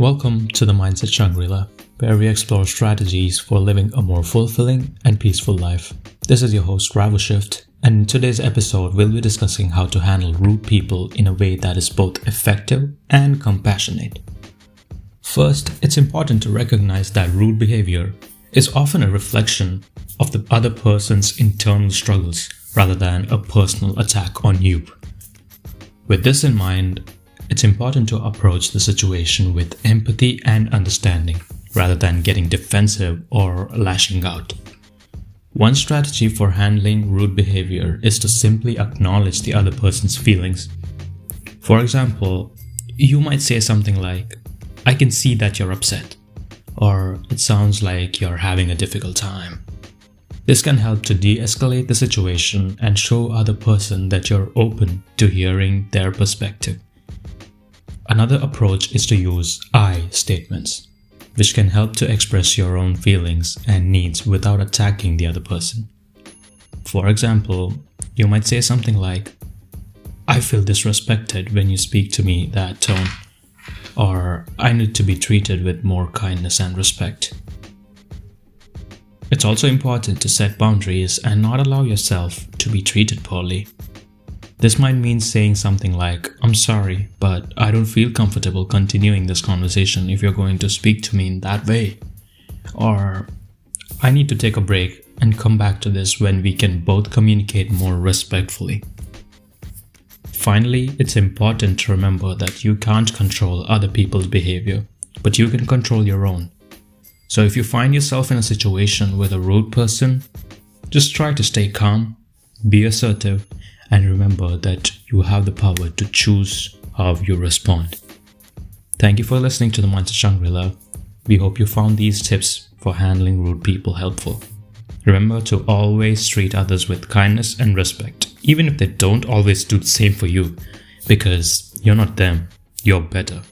Welcome to the Mindset Shangri-La, where we explore strategies for living a more fulfilling and peaceful life. This is your host, Ravu Shift, and in today's episode, we'll be discussing how to handle rude people in a way that is both effective and compassionate. First, it's important to recognize that rude behavior is often a reflection of the other person's internal struggles rather than a personal attack on you. With this in mind, it's important to approach the situation with empathy and understanding rather than getting defensive or lashing out. One strategy for handling rude behavior is to simply acknowledge the other person's feelings. For example, you might say something like, I can see that you're upset, or it sounds like you're having a difficult time. This can help to de-escalate the situation and show other person that you're open to hearing their perspective. Another approach is to use I statements, which can help to express your own feelings and needs without attacking the other person. For example, you might say something like, I feel disrespected when you speak to me that tone, or I need to be treated with more kindness and respect. It's also important to set boundaries and not allow yourself to be treated poorly. This might mean saying something like, I'm sorry, but I don't feel comfortable continuing this conversation if you're going to speak to me in that way. Or, I need to take a break and come back to this when we can both communicate more respectfully. Finally, it's important to remember that you can't control other people's behavior, but you can control your own. So if you find yourself in a situation with a rude person, just try to stay calm, be assertive, and remember that you have the power to choose how you respond. Thank you for listening to the Mindset Shangri-La. We hope you found these tips for handling rude people helpful. Remember to always treat others with kindness and respect, even if they don't always do the same for you, because you're not them, you're better.